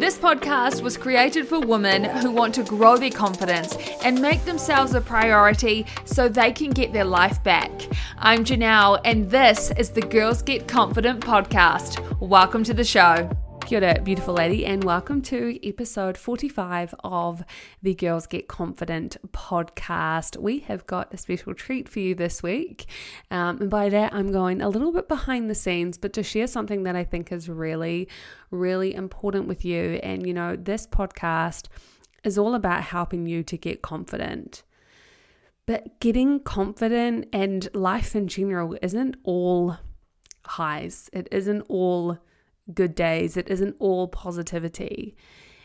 This podcast was created for women who want to grow their confidence and make themselves a priority so they can get their life back. I'm Johnelle, and this is the Girls Get Confident podcast. Welcome to the show. Kia ora, beautiful lady, and welcome to episode 45 of the Girls Get Confident podcast. We have got a special treat for you this week. Um, and by that, I'm going a little bit behind the scenes, but to share something that I think is really, really important with you. And, you know, this podcast is all about helping you to get confident. But getting confident and life in general isn't all highs, it isn't all good days, it isn't all positivity.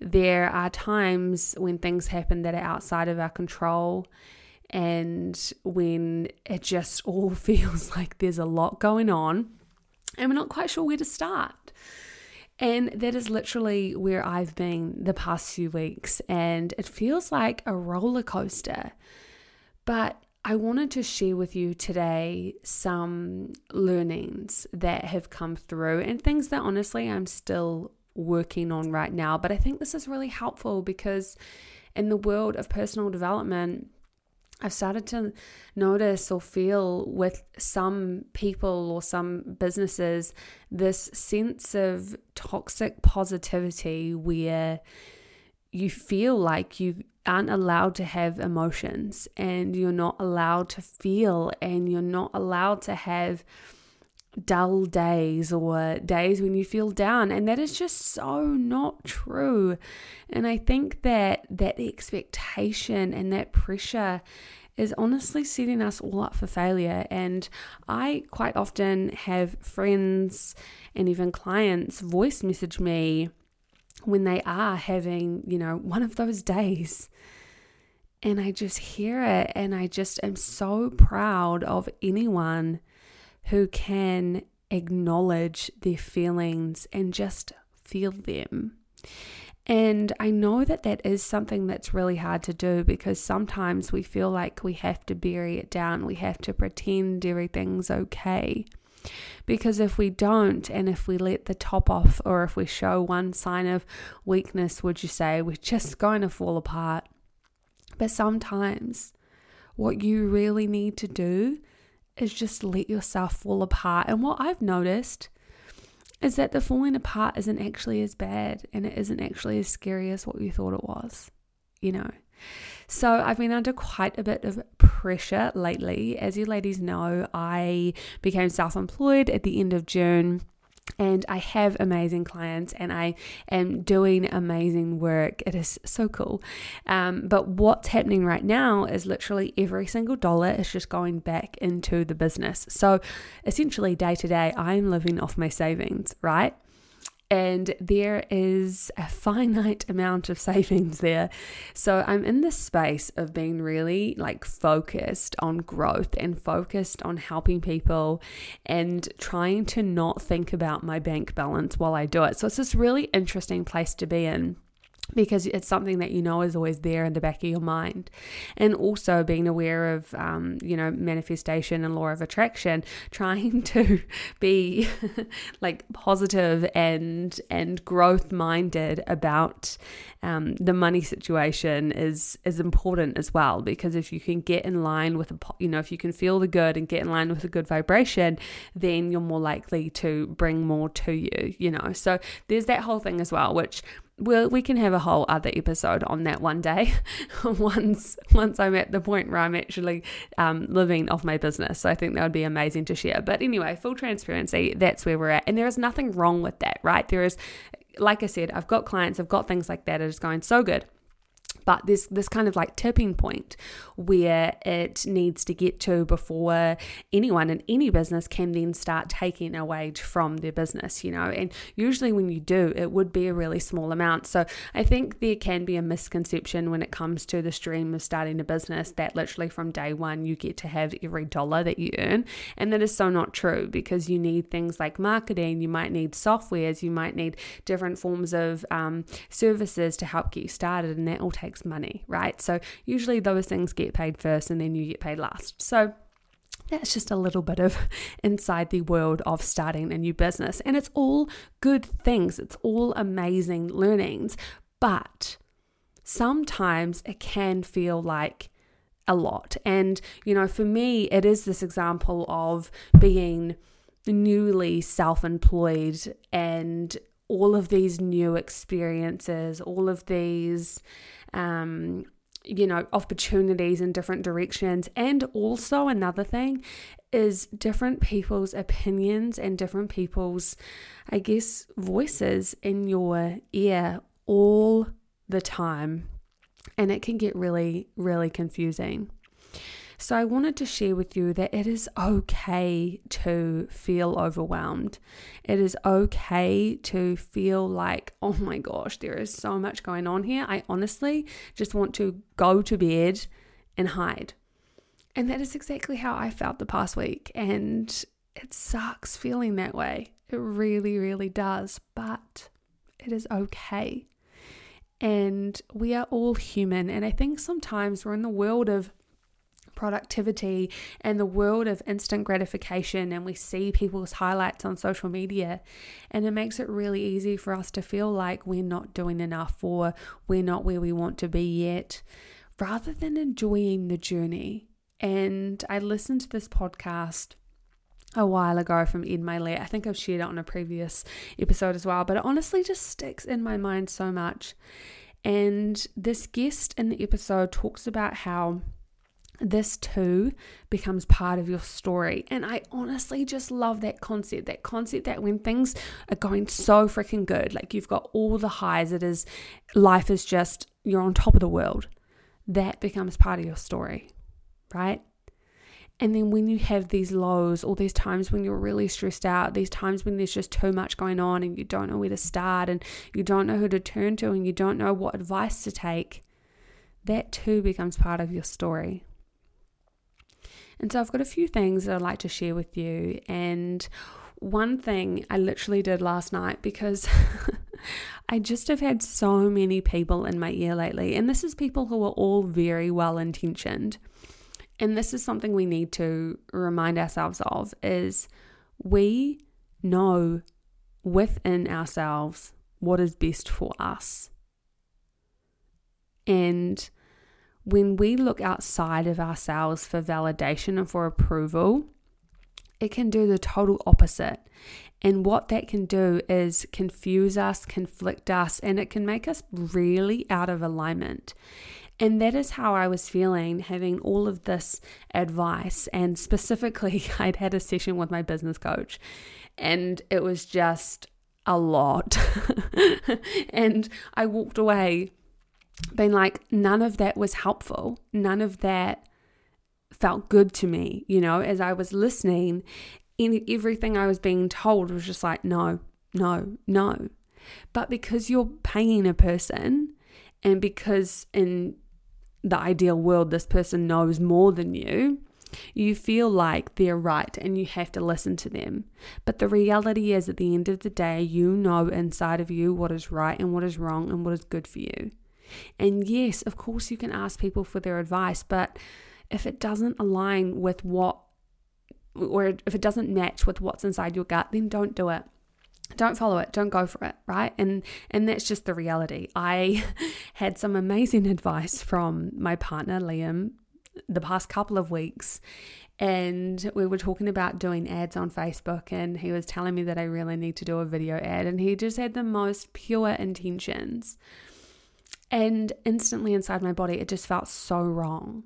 There are times when things happen that are outside of our control, and when it just all feels like there's a lot going on, and we're not quite sure where to start. And that is literally where I've been the past few weeks, and it feels like a roller coaster. But I wanted to share with you today some learnings that have come through and things that honestly I'm still working on right now. But I think this is really helpful because in the world of personal development, I've started to notice or feel with some people or some businesses this sense of toxic positivity where you feel like you aren't allowed to have emotions and you're not allowed to feel and you're not allowed to have dull days or days when you feel down and that is just so not true. And i think that that expectation and that pressure is honestly setting us all up for failure and i quite often have friends and even clients voice message me when they are having, you know, one of those days. And I just hear it and I just am so proud of anyone who can acknowledge their feelings and just feel them. And I know that that is something that's really hard to do because sometimes we feel like we have to bury it down, we have to pretend everything's okay. Because if we don't, and if we let the top off, or if we show one sign of weakness, would you say we're just going to fall apart? But sometimes what you really need to do is just let yourself fall apart. And what I've noticed is that the falling apart isn't actually as bad and it isn't actually as scary as what you thought it was, you know. So I've been under quite a bit of pressure lately. As you ladies know, I became self employed at the end of June and I have amazing clients and I am doing amazing work. It is so cool. Um, but what's happening right now is literally every single dollar is just going back into the business. So essentially, day to day, I'm living off my savings, right? And there is a finite amount of savings there. So I'm in this space of being really like focused on growth and focused on helping people and trying to not think about my bank balance while I do it. So it's this really interesting place to be in because it's something that you know is always there in the back of your mind. And also being aware of um, you know manifestation and law of attraction trying to be like positive and and growth minded about um, the money situation is is important as well. Because if you can get in line with a you know if you can feel the good and get in line with a good vibration then you're more likely to bring more to you you know? So there's that whole thing as well which well, we can have a whole other episode on that one day. once once I'm at the point where I'm actually um, living off my business, so I think that would be amazing to share. But anyway, full transparency, that's where we're at, and there is nothing wrong with that, right? There is, like I said, I've got clients, I've got things like that. It is going so good but there's this kind of like tipping point where it needs to get to before anyone in any business can then start taking a wage from their business, you know. And usually when you do, it would be a really small amount. So I think there can be a misconception when it comes to the stream of starting a business that literally from day one you get to have every dollar that you earn. And that is so not true because you need things like marketing, you might need softwares, you might need different forms of um, services to help get you started, and that all takes money, right? So usually those things get paid first and then you get paid last. So that's just a little bit of inside the world of starting a new business. And it's all good things, it's all amazing learnings. But sometimes it can feel like a lot. And, you know, for me, it is this example of being newly self employed and all of these new experiences, all of these, um, you know, opportunities in different directions. And also, another thing is different people's opinions and different people's, I guess, voices in your ear all the time. And it can get really, really confusing. So, I wanted to share with you that it is okay to feel overwhelmed. It is okay to feel like, oh my gosh, there is so much going on here. I honestly just want to go to bed and hide. And that is exactly how I felt the past week. And it sucks feeling that way. It really, really does. But it is okay. And we are all human. And I think sometimes we're in the world of productivity and the world of instant gratification, and we see people's highlights on social media, and it makes it really easy for us to feel like we're not doing enough or we're not where we want to be yet, rather than enjoying the journey. And I listened to this podcast a while ago from Ed Mylett. I think I've shared it on a previous episode as well, but it honestly just sticks in my mind so much. And this guest in the episode talks about how this too becomes part of your story. And I honestly just love that concept that concept that when things are going so freaking good, like you've got all the highs, it is life is just, you're on top of the world, that becomes part of your story, right? And then when you have these lows, all these times when you're really stressed out, these times when there's just too much going on and you don't know where to start and you don't know who to turn to and you don't know what advice to take, that too becomes part of your story. And so I've got a few things that I'd like to share with you. And one thing I literally did last night because I just have had so many people in my ear lately. And this is people who are all very well intentioned and this is something we need to remind ourselves of is we know within ourselves what is best for us. And when we look outside of ourselves for validation and for approval, it can do the total opposite. And what that can do is confuse us, conflict us, and it can make us really out of alignment. And that is how I was feeling having all of this advice. And specifically, I'd had a session with my business coach, and it was just a lot. and I walked away being like, none of that was helpful. None of that felt good to me. You know, as I was listening, and everything I was being told was just like, no, no, no. But because you're paying a person, and because in the ideal world, this person knows more than you, you feel like they're right and you have to listen to them. But the reality is, at the end of the day, you know inside of you what is right and what is wrong and what is good for you. And yes, of course, you can ask people for their advice, but if it doesn't align with what, or if it doesn't match with what's inside your gut, then don't do it. Don't follow it. Don't go for it right? And and that's just the reality. I had some amazing advice from my partner liam the past couple of weeks. And we were talking about doing ads on facebook and he was telling me that i really need to do a video ad and he just had the most pure intentions and instantly inside my body it just felt so wrong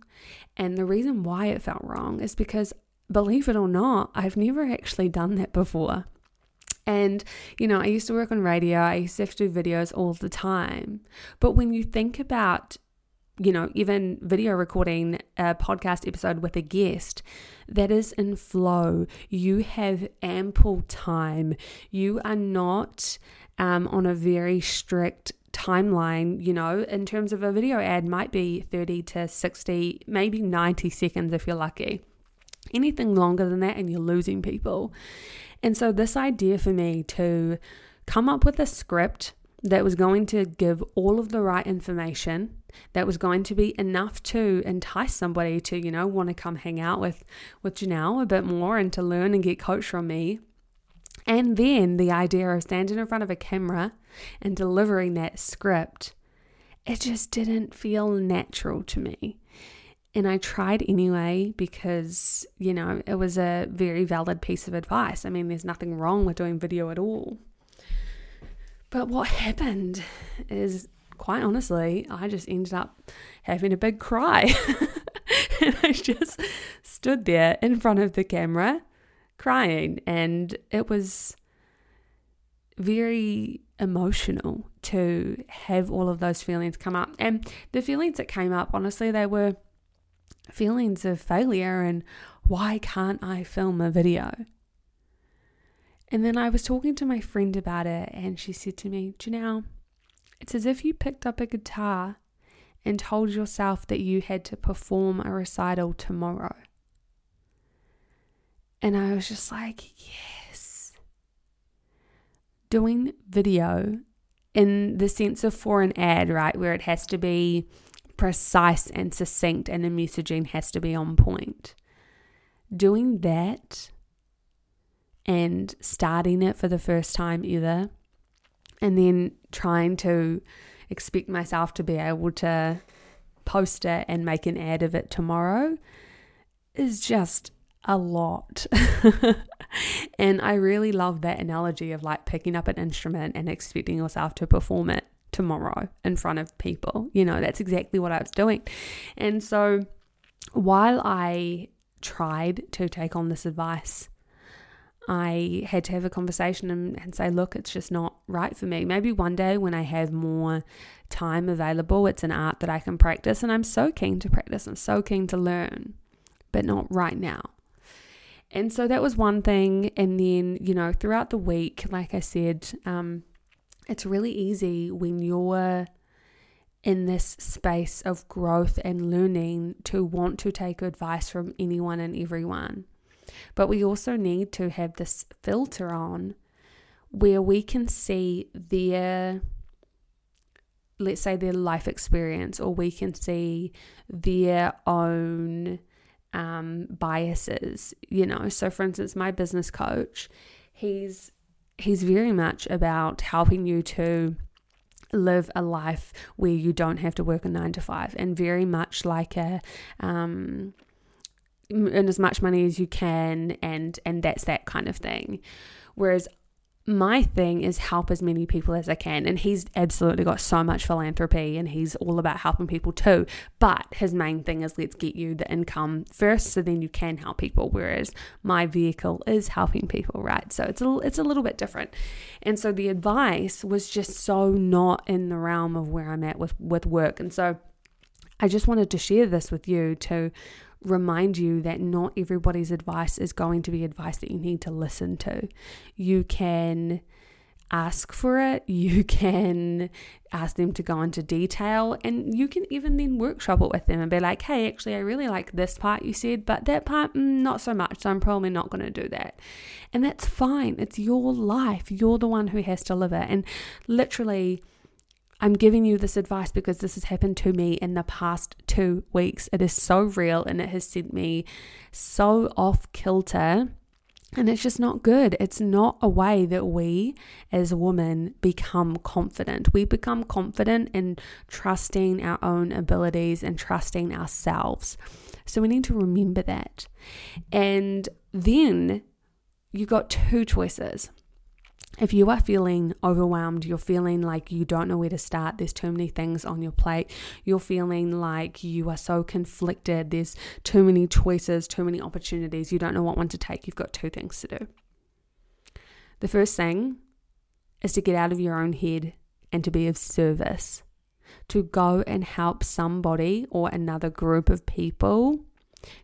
and the reason why it felt wrong is because believe it or not i've never actually done that before and, you know, I used to work on radio, I used to do videos all the time. But when you think about, you know, even video recording a podcast episode with a guest, that is in flow. You have ample time. You are not um, on a very strict timeline, you know, in terms of a video ad might be 30 to 60, maybe 90 seconds if you're lucky. Anything longer than that, and you're losing people. And so, this idea for me to come up with a script that was going to give all of the right information that was going to be enough to entice somebody to, you know, want to come hang out with with Johnelle a bit more and to learn and get coached from me. And then the idea of standing in front of a camera and delivering that script, it just didn't feel natural to me. And I tried anyway because, you know, it was a very valid piece of advice. I mean, there's nothing wrong with doing video at all. But what happened is, quite honestly, I just ended up having a big cry. and I just stood there in front of the camera crying. And it was very emotional to have all of those feelings come up. And the feelings that came up, honestly, they were feelings of failure and why can't I film a video? And then I was talking to my friend about it, and she said to me, Johnelle, it's as if you picked up a guitar and told yourself that you had to perform a recital tomorrow. And I was just like, yes. Doing video in the sense of for an ad, right, where it has to be precise and succinct and the messaging has to be on point. Doing that and starting it for the first time ever, and then trying to expect myself to be able to post it and make an ad of it tomorrow is just a lot. and I really love that analogy of like picking up an instrument and expecting yourself to perform it tomorrow in front of people. You know, that's exactly what I was doing. And so while I tried to take on this advice, I had to have a conversation and, and, say, look, it's just not right for me. Maybe one day when I have more time available, it's an art that I can practice. And I'm so keen to practice, I'm so keen to learn, but not right now. And so that was one thing. And then, you know, throughout the week, like I said, um, it's really easy when you're in this space of growth and learning to want to take advice from anyone and everyone. But we also need to have this filter on where we can see their, let's say, their life experience, or we can see their own um, biases, you know. So, for instance, my business coach, he's he's very much about helping you to live a life where you don't have to work a nine to five and very much like a um, earn as much money as you can and and that's that kind of thing whereas my thing is help as many people as I can. And he's absolutely got so much philanthropy and he's all about helping people too. But his main thing is let's get you the income first so then you can help people. Whereas my vehicle is helping people, right? So it's a, it's a little bit different. And so the advice was just so not in the realm of where I'm at with, with work. And so I just wanted to share this with you to remind you that not everybody's advice is going to be advice that you need to listen to. You can ask for it, you can ask them to go into detail, and you can even then workshop it with them and be like, hey, actually, I really like this part you said, but that part, mm, not so much. So I'm probably not going to do that. And that's fine. It's your life. You're the one who has to live it. And literally, I'm giving you this advice because this has happened to me in the past two weeks. It is so real and it has sent me so off kilter. And it's just not good. It's not a way that we as women become confident. We become confident in trusting our own abilities and trusting ourselves. So we need to remember that. And then you got two choices if you are feeling overwhelmed, you're feeling like you don't know where to start, there's too many things on your plate, you're feeling like you are so conflicted, there's too many choices, too many opportunities, you don't know what one to take, you've got two things to do. The first thing is to get out of your own head and to be of service, to go and help somebody or another group of people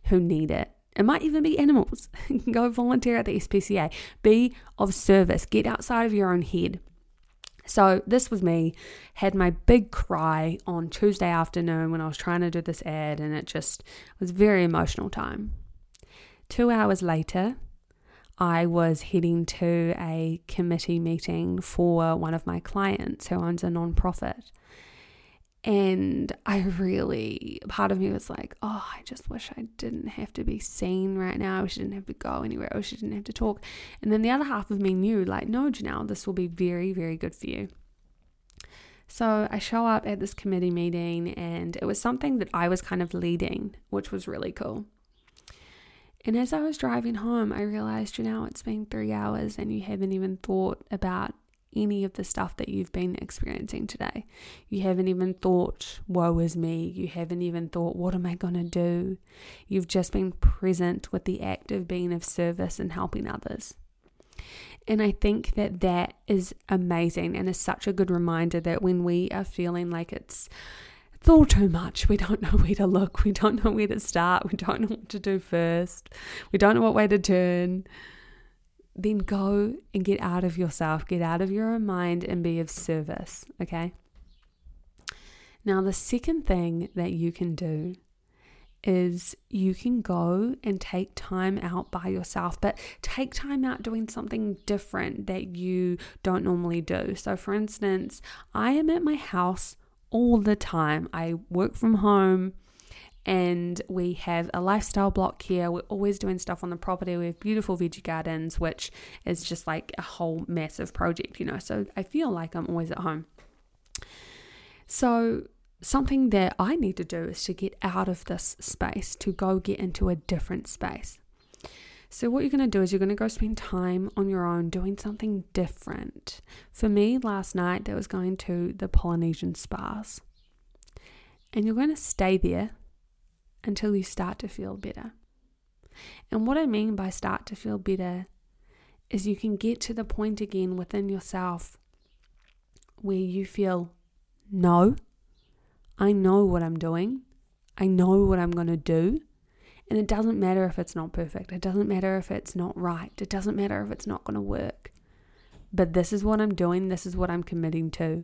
who need it. It might even be animals. Go volunteer at the SPCA. Be of service. Get outside of your own head. So, this was me, had my big cry on Tuesday afternoon when I was trying to do this ad, and it just was very emotional time. Two hours later, I was heading to a committee meeting for one of my clients who owns a nonprofit. And I really, part of me was like, oh, I just wish I didn't have to be seen right now. I didn't have to go anywhere. Wish I didn't have to talk. And then the other half of me knew, like, no, Johnelle, this will be very, very good for you. So I show up at this committee meeting, and it was something that I was kind of leading, which was really cool. And as I was driving home, I realized, you know, it's been three hours and you haven't even thought about any of the stuff that you've been experiencing today. You haven't even thought, woe is me. You haven't even thought, what am I going to do? You've just been present with the act of being of service and helping others. And I think that that is amazing and is such a good reminder that when we are feeling like it's it's all too much. We don't know where to look. We don't know where to start. We don't know what to do first. We don't know what way to turn then go and get out of yourself, get out of your own mind and be of service, okay? Now, the second thing that you can do is you can go and take time out by yourself, but take time out doing something different that you don't normally do. So, for instance, I am at my house all the time, I work from home and we have a lifestyle block here. We're always doing stuff on the property. We have beautiful veggie gardens, which is just like a whole massive project, you know. So I feel like I'm always at home. So something that I need to do is to get out of this space, to go get into a different space. So, what you're going to do is you're going to go spend time on your own doing something different. For me, last night, that was going to the Polynesian spas. And you're going to stay there until you start to feel better. And what I mean by start to feel better is you can get to the point again within yourself where you feel, no, I know what I'm doing, I know what I'm going to do. And it doesn't matter if it's not perfect, it doesn't matter if it's not right, it doesn't matter if it's not going to work. But this is what I'm doing, this is what I'm committing to.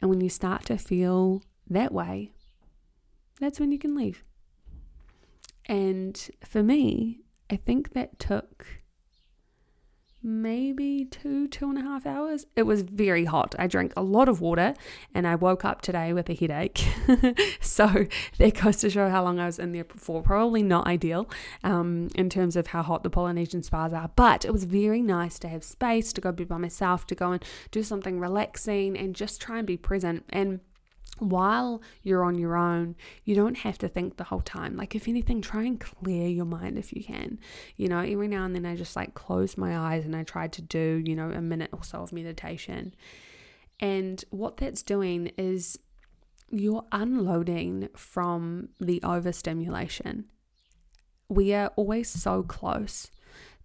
And when you start to feel that way, that's when you can leave. And for me, I think that took maybe two, two and a half hours. It was very hot. I drank a lot of water and I woke up today with a headache. so that goes to show how long I was in there before. Probably not ideal um, in terms of how hot the Polynesian spas are, but it was very nice to have space to go be by myself, to go and do something relaxing and just try and be present. And while you're on your own, you don't have to think the whole time. Like, if anything, try and clear your mind if you can. You know, every now and then I just like close my eyes and I try to do, you know, a minute or so of meditation. And what that's doing is you're unloading from the overstimulation. We are always so close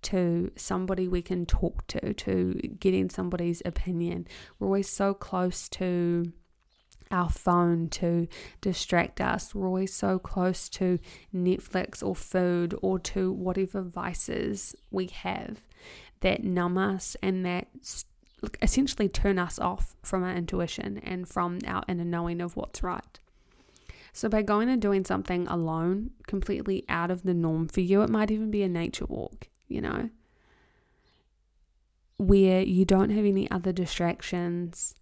to somebody we can talk to, to getting somebody's opinion. We're always so close to our phone to distract us. We're always so close to Netflix or food or to whatever vices we have that numb us and that essentially turn us off from our intuition and from our inner knowing of what's right. So, by going and doing something alone, completely out of the norm for you, it might even be a nature walk, you know, where you don't have any other distractions.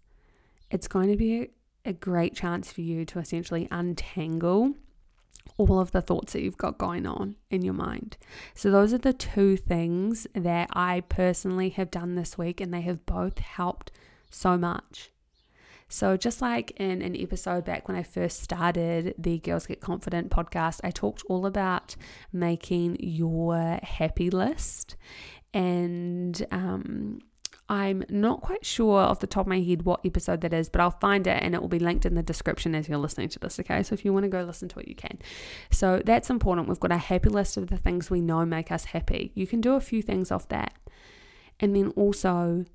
It's going to be a great chance for you to essentially untangle all of the thoughts that you've got going on in your mind. So, those are the two things that I personally have done this week, and they have both helped so much. So, just like in an episode back when I first started the Girls Get Confident podcast, I talked all about making your happy list and um, I'm not quite sure off the top of my head what episode that is, but I'll find it and it will be linked in the description as you're listening to this. Okay, so if you want to go listen to it, you can. So that's important. We've got a happy list of the things we know make us happy. You can do a few things off that. And then also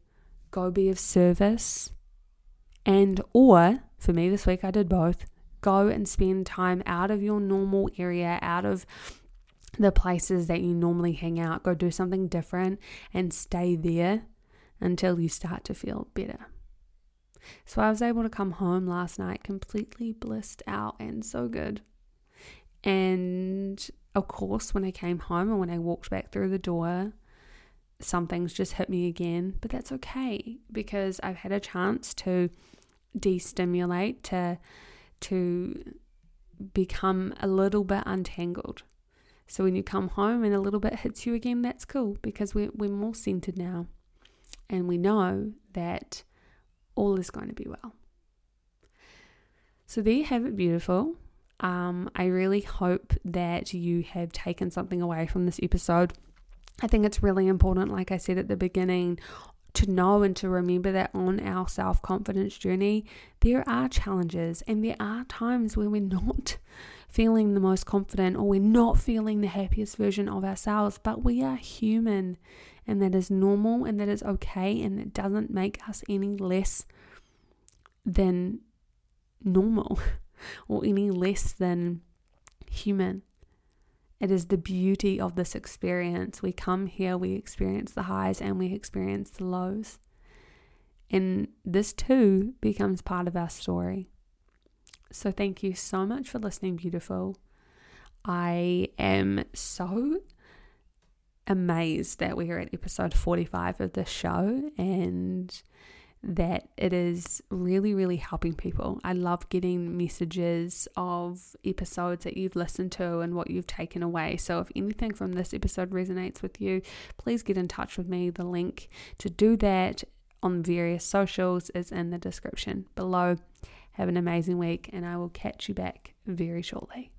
go be of service and or for me this week I did both. Go and spend time out of your normal area, out of the places that you normally hang out. Go do something different and stay there until you start to feel better. So I was able to come home last night completely blissed out and so good. And of course, when I came home and when I walked back through the door, some things just hit me again, but that's okay because I've had a chance to destimulate, to to become a little bit untangled. So when you come home and a little bit hits you again, that's cool because we're, we're more centered now. And we know that all is going to be well. So there you have it, beautiful. Um, I really hope that you have taken something away from this episode. I think it's really important, like I said at the beginning, to know and to remember that on our self confidence journey, there are challenges and there are times when we're not feeling the most confident or we're not feeling the happiest version of ourselves, but we are human and that is normal and that is okay and it doesn't make us any less than normal or any less than human. It is the beauty of this experience. We come here, we experience the highs and we experience the lows. And this too becomes part of our story. So, thank you so much for listening, beautiful. I am so amazed that we are at episode 45 of this show and that it is really, really helping people. I love getting messages of episodes that you've listened to and what you've taken away. So, if anything from this episode resonates with you, please get in touch with me. The link to do that on various socials is in the description below. Have an amazing week, and I will catch you back very shortly.